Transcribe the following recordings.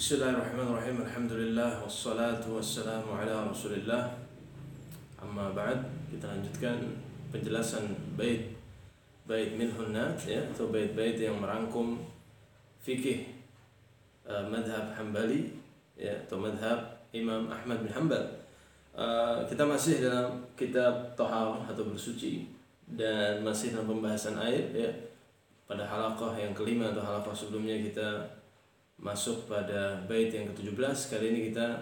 Bismillahirrahmanirrahim. Alhamdulillah Wassalatu wassalamu ala rasulillah. Amma ba'd Kita lanjutkan penjelasan bait Bait minhunna ya, Atau bait-bait yang merangkum Fikih uh, Madhab Hambali ya, Atau madhab Imam Ahmad bin Hanbal. Uh, Kita masih dalam kitab Tohar atau bersuci Dan masih dalam pembahasan air ya. Pada halaqah yang kelima atau halaqah sebelumnya kita masuk pada bait yang ke-17 kali ini kita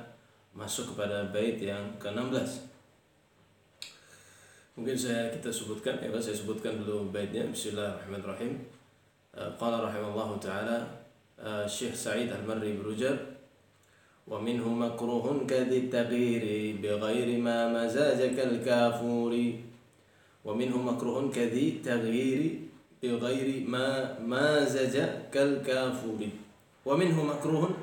masuk kepada bait yang ke-16 mungkin saya kita sebutkan ya saya sebutkan dulu baitnya. Bismillahirrahmanirrahim uh, qala rahimallahu taala uh, Syekh Sa'id Al-Marri berujar makruhun kadhi taghyiri bighairi ma mazajaka al-kafuri. Wa minhu makruhun kadhi taghyiri bighairi ma mazajaka al-kafuri wa minhu makruhun.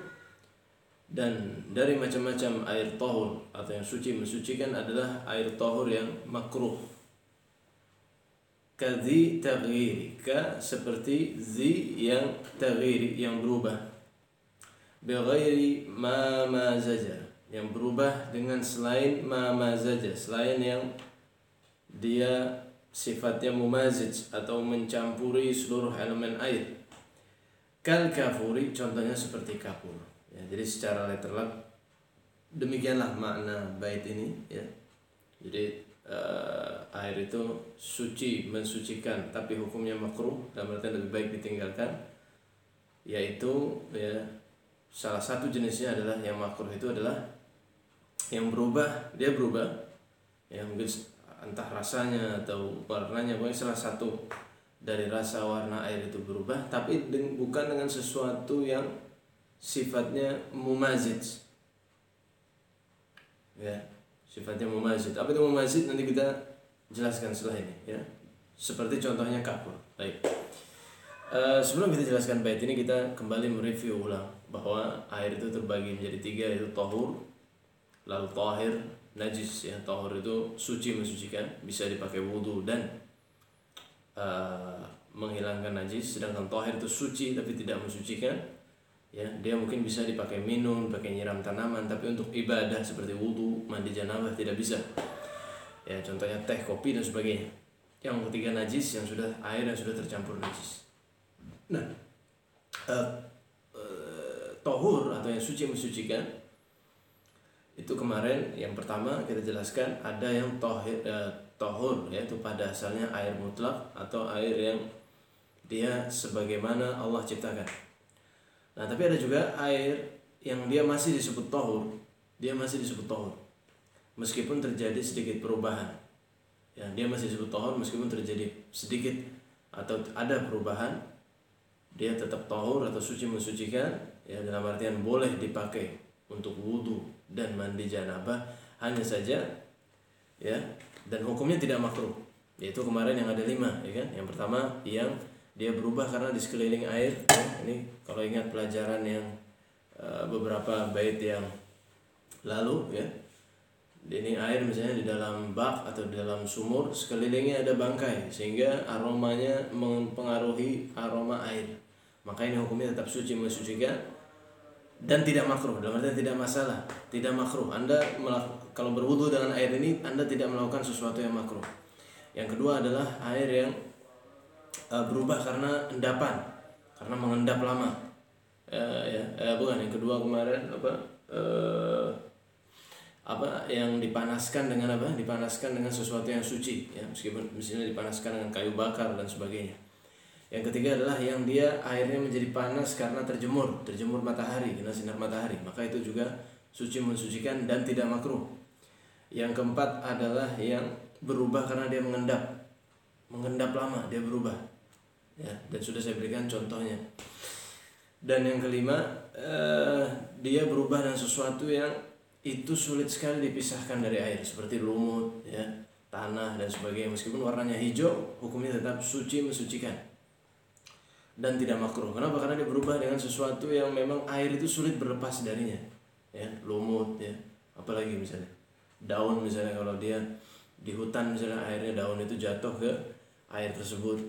Dan dari macam-macam air tahur atau yang suci mensucikan adalah air tahur yang makruh. Kadhi taghyiri ka seperti zi yang taghyiri yang berubah. Bighairi ma mazaja yang berubah dengan selain ma mazaja selain yang dia sifatnya mumazij atau mencampuri seluruh elemen air Kal kafuri contohnya seperti kapur. Ya, jadi secara letterlock demikianlah makna bait ini ya. Jadi uh, air itu suci mensucikan tapi hukumnya makruh dan berarti lebih baik ditinggalkan yaitu ya salah satu jenisnya adalah yang makruh itu adalah yang berubah dia berubah ya mungkin entah rasanya atau warnanya pokoknya salah satu dari rasa warna air itu berubah tapi bukan dengan sesuatu yang sifatnya mumazid. Ya sifatnya mumazid. Apa itu mumazid? Nanti kita jelaskan setelah ini ya. Seperti contohnya kapur baik. Uh, sebelum kita jelaskan bait ini kita kembali mereview ulang bahwa air itu terbagi menjadi tiga yaitu tohur lalu tahir najis ya. Tohur itu suci mensucikan bisa dipakai wudhu dan uh, menghilangkan najis sedangkan tohir itu suci tapi tidak mensucikan ya dia mungkin bisa dipakai minum pakai nyiram tanaman tapi untuk ibadah seperti wudhu mandi janabah tidak bisa. Ya contohnya teh kopi dan sebagainya. Yang ketiga najis yang sudah air yang sudah tercampur najis. Nah uh, uh, tohur atau yang suci mensucikan itu kemarin yang pertama kita jelaskan ada yang tohir uh, tohur yaitu pada asalnya air mutlak atau air yang dia sebagaimana Allah ciptakan. Nah, tapi ada juga air yang dia masih disebut tohur, dia masih disebut tohur. Meskipun terjadi sedikit perubahan. Ya, dia masih disebut tohur meskipun terjadi sedikit atau ada perubahan, dia tetap tohur atau suci mensucikan, ya dalam artian boleh dipakai untuk wudhu dan mandi janabah hanya saja ya dan hukumnya tidak makruh. Yaitu kemarin yang ada lima ya kan? Yang pertama yang dia berubah karena di sekeliling air ya. ini kalau ingat pelajaran yang uh, beberapa bait yang lalu ya. Ini air misalnya di dalam bak atau di dalam sumur sekelilingnya ada bangkai sehingga aromanya mempengaruhi aroma air. Maka ini hukumnya tetap suci mensucikan dan tidak makruh dalam artian tidak masalah tidak makruh. Anda kalau berwudu dengan air ini anda tidak melakukan sesuatu yang makruh. Yang kedua adalah air yang uh, berubah karena endapan karena mengendap lama. Uh, ya uh, bukan yang kedua kemarin apa uh, apa yang dipanaskan dengan apa? Dipanaskan dengan sesuatu yang suci ya. Meskipun misalnya dipanaskan dengan kayu bakar dan sebagainya yang ketiga adalah yang dia airnya menjadi panas karena terjemur terjemur matahari kena sinar matahari maka itu juga suci mensucikan dan tidak makruh yang keempat adalah yang berubah karena dia mengendap. Mengendap lama dia berubah. Ya, dan sudah saya berikan contohnya. Dan yang kelima, eh, dia berubah dengan sesuatu yang itu sulit sekali dipisahkan dari air seperti lumut, ya, tanah dan sebagainya. Meskipun warnanya hijau, hukumnya tetap suci mensucikan dan tidak makruh. Kenapa? Karena dia berubah dengan sesuatu yang memang air itu sulit berlepas darinya. Ya, lumut ya, apalagi misalnya daun misalnya kalau dia di hutan misalnya airnya daun itu jatuh ke air tersebut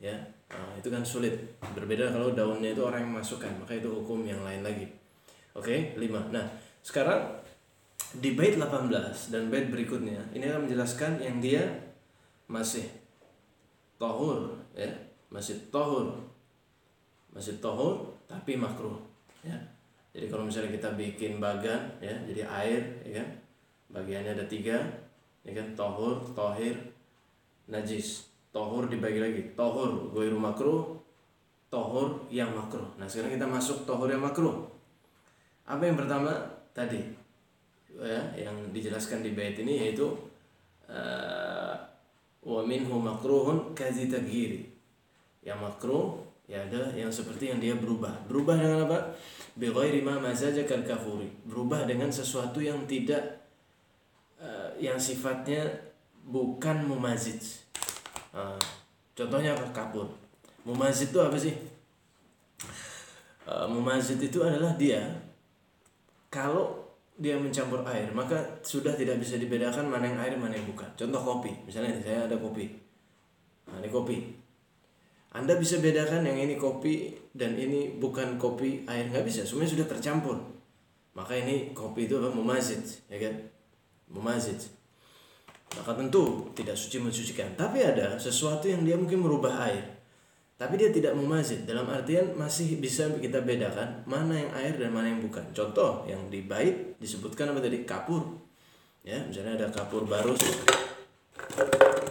ya nah, itu kan sulit berbeda kalau daunnya itu orang yang masukkan maka itu hukum yang lain lagi Oke, lima. Nah, sekarang di bait 18 dan bait berikutnya ini akan menjelaskan yang dia masih tohur ya masih tohur masih tohur tapi makruh ya. Jadi kalau misalnya kita bikin bagan ya jadi air ya kan? Bagiannya ada tiga ya kan? Tohur tohir najis. Tohur dibagi lagi. Tohur goiru makruh. Tohur yang makruh. Nah sekarang kita masuk tohur yang makruh. Apa yang pertama? Tadi ya yang dijelaskan di bait ini yaitu uh, wa minhu makruhun kazi yang makruh ya ada yang seperti yang dia berubah. Berubah dengan apa? Bi ghairi ma mazajakal kafuri berubah dengan sesuatu yang tidak uh, yang sifatnya bukan mumazid uh, contohnya apa? Kapur. Mumazid itu apa sih? Uh, mumazid itu adalah dia kalau dia mencampur air maka sudah tidak bisa dibedakan mana yang air mana yang bukan. Contoh kopi. Misalnya saya ada kopi. Nah, ini kopi anda bisa bedakan yang ini kopi dan ini bukan kopi air. Nggak bisa semuanya sudah tercampur. Maka ini kopi itu apa? Mumazid ya kan? Mumazid maka tentu tidak suci mensucikan tapi ada sesuatu yang dia mungkin merubah air. Tapi dia tidak memazid dalam artian masih bisa kita bedakan mana yang air dan mana yang bukan. Contoh yang di bait disebutkan apa tadi? Kapur. Ya misalnya ada kapur barus.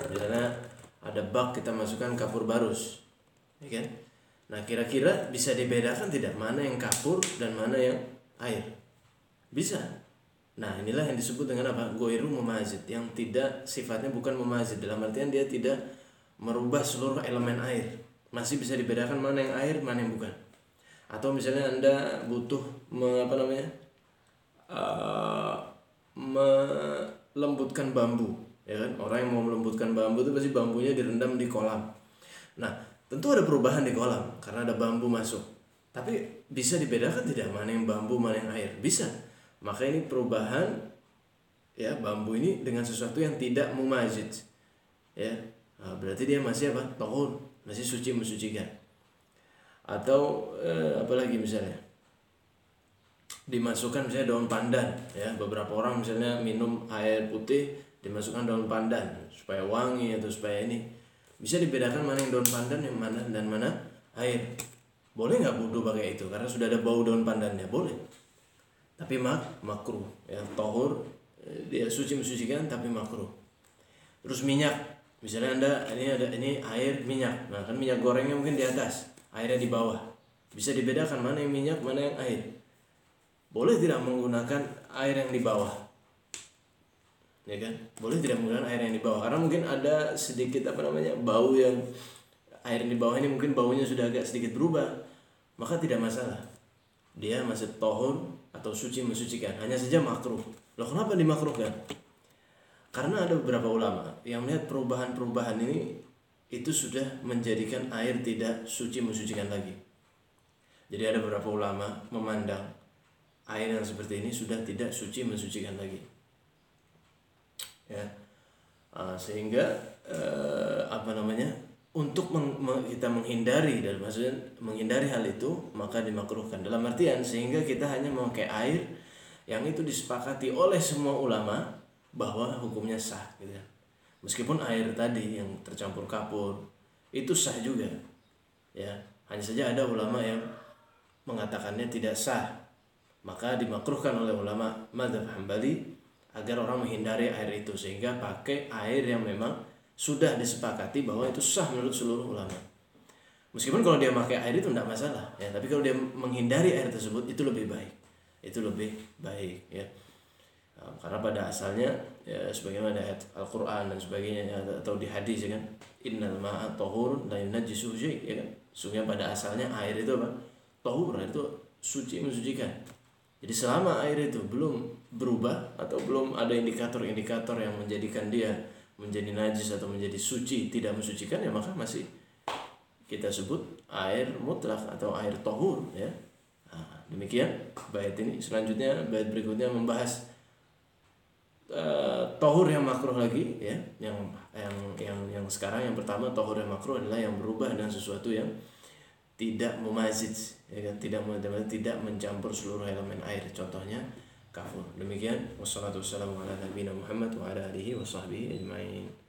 Misalnya ada bak kita masukkan kapur barus ya kan? Nah kira-kira bisa dibedakan tidak? Mana yang kapur dan mana yang air? Bisa. Nah inilah yang disebut dengan apa? Goiru memazid yang tidak sifatnya bukan memazid. Dalam artian dia tidak merubah seluruh elemen air. Masih bisa dibedakan mana yang air mana yang bukan. Atau misalnya anda butuh me, apa namanya? Uh, melembutkan bambu. Ya kan? Orang yang mau melembutkan bambu itu pasti bambunya direndam di kolam. Nah tentu ada perubahan di kolam karena ada bambu masuk. Tapi bisa dibedakan tidak mana yang bambu mana yang air? Bisa. Maka ini perubahan ya bambu ini dengan sesuatu yang tidak mumazid ya. Nah, berarti dia masih apa? Tohur masih suci mensucikan. Atau eh, apalagi misalnya? Dimasukkan misalnya daun pandan ya. Beberapa orang misalnya minum air putih dimasukkan daun pandan supaya wangi atau supaya ini bisa dibedakan mana yang daun pandan yang mana dan mana air. Boleh nggak wudhu pakai itu? Karena sudah ada bau daun pandannya boleh. Tapi mak makruh ya. Tohur eh, dia suci mensucikan tapi makruh. Terus minyak. Misalnya anda ini ada ini air minyak. Nah kan minyak gorengnya mungkin di atas airnya di bawah. Bisa dibedakan mana yang minyak mana yang air. Boleh tidak menggunakan air yang di bawah ya kan? Boleh tidak menggunakan air yang di bawah? Karena mungkin ada sedikit apa namanya bau yang air yang di bawah ini mungkin baunya sudah agak sedikit berubah. Maka tidak masalah. Dia masih tohon atau suci mensucikan. Hanya saja makruh. Loh kenapa dimakruhkan? Karena ada beberapa ulama yang melihat perubahan-perubahan ini itu sudah menjadikan air tidak suci mensucikan lagi. Jadi ada beberapa ulama memandang air yang seperti ini sudah tidak suci mensucikan lagi. Ya. Uh, sehingga uh, apa namanya? Untuk meng, kita menghindari dan maksudnya menghindari hal itu maka dimakruhkan dalam artian sehingga kita hanya memakai air yang itu disepakati oleh semua ulama bahwa hukumnya sah gitu kan. Meskipun air tadi yang tercampur kapur itu sah juga. Ya, hanya saja ada ulama yang mengatakannya tidak sah. Maka dimakruhkan oleh ulama madhab Hambali agar orang menghindari air itu sehingga pakai air yang memang sudah disepakati bahwa itu sah menurut seluruh ulama. Meskipun kalau dia pakai air itu tidak masalah, ya. Tapi kalau dia menghindari air tersebut itu lebih baik, itu lebih baik, ya. Nah, karena pada asalnya ya sebagaimana ayat Al-Qur'an dan sebagainya ya, atau di hadis ya kan innal ma'a tahur la yunajjisu ya kan sungguh pada asalnya air itu apa tahur itu suci mensucikan jadi selama air itu belum berubah atau belum ada indikator-indikator yang menjadikan dia menjadi najis atau menjadi suci tidak mensucikan ya maka masih kita sebut air mutlak atau air tohur ya. Nah, demikian bait ini. Selanjutnya bait berikutnya membahas uh, tohur yang makruh lagi ya. Yang yang yang yang sekarang yang pertama tohur yang makruh adalah yang berubah dengan sesuatu yang tidak memazid ya kan? Tidak tidak mencampur seluruh elemen air. Contohnya kafur. Demikian. Wassalamualaikum warahmatullahi wabarakatuh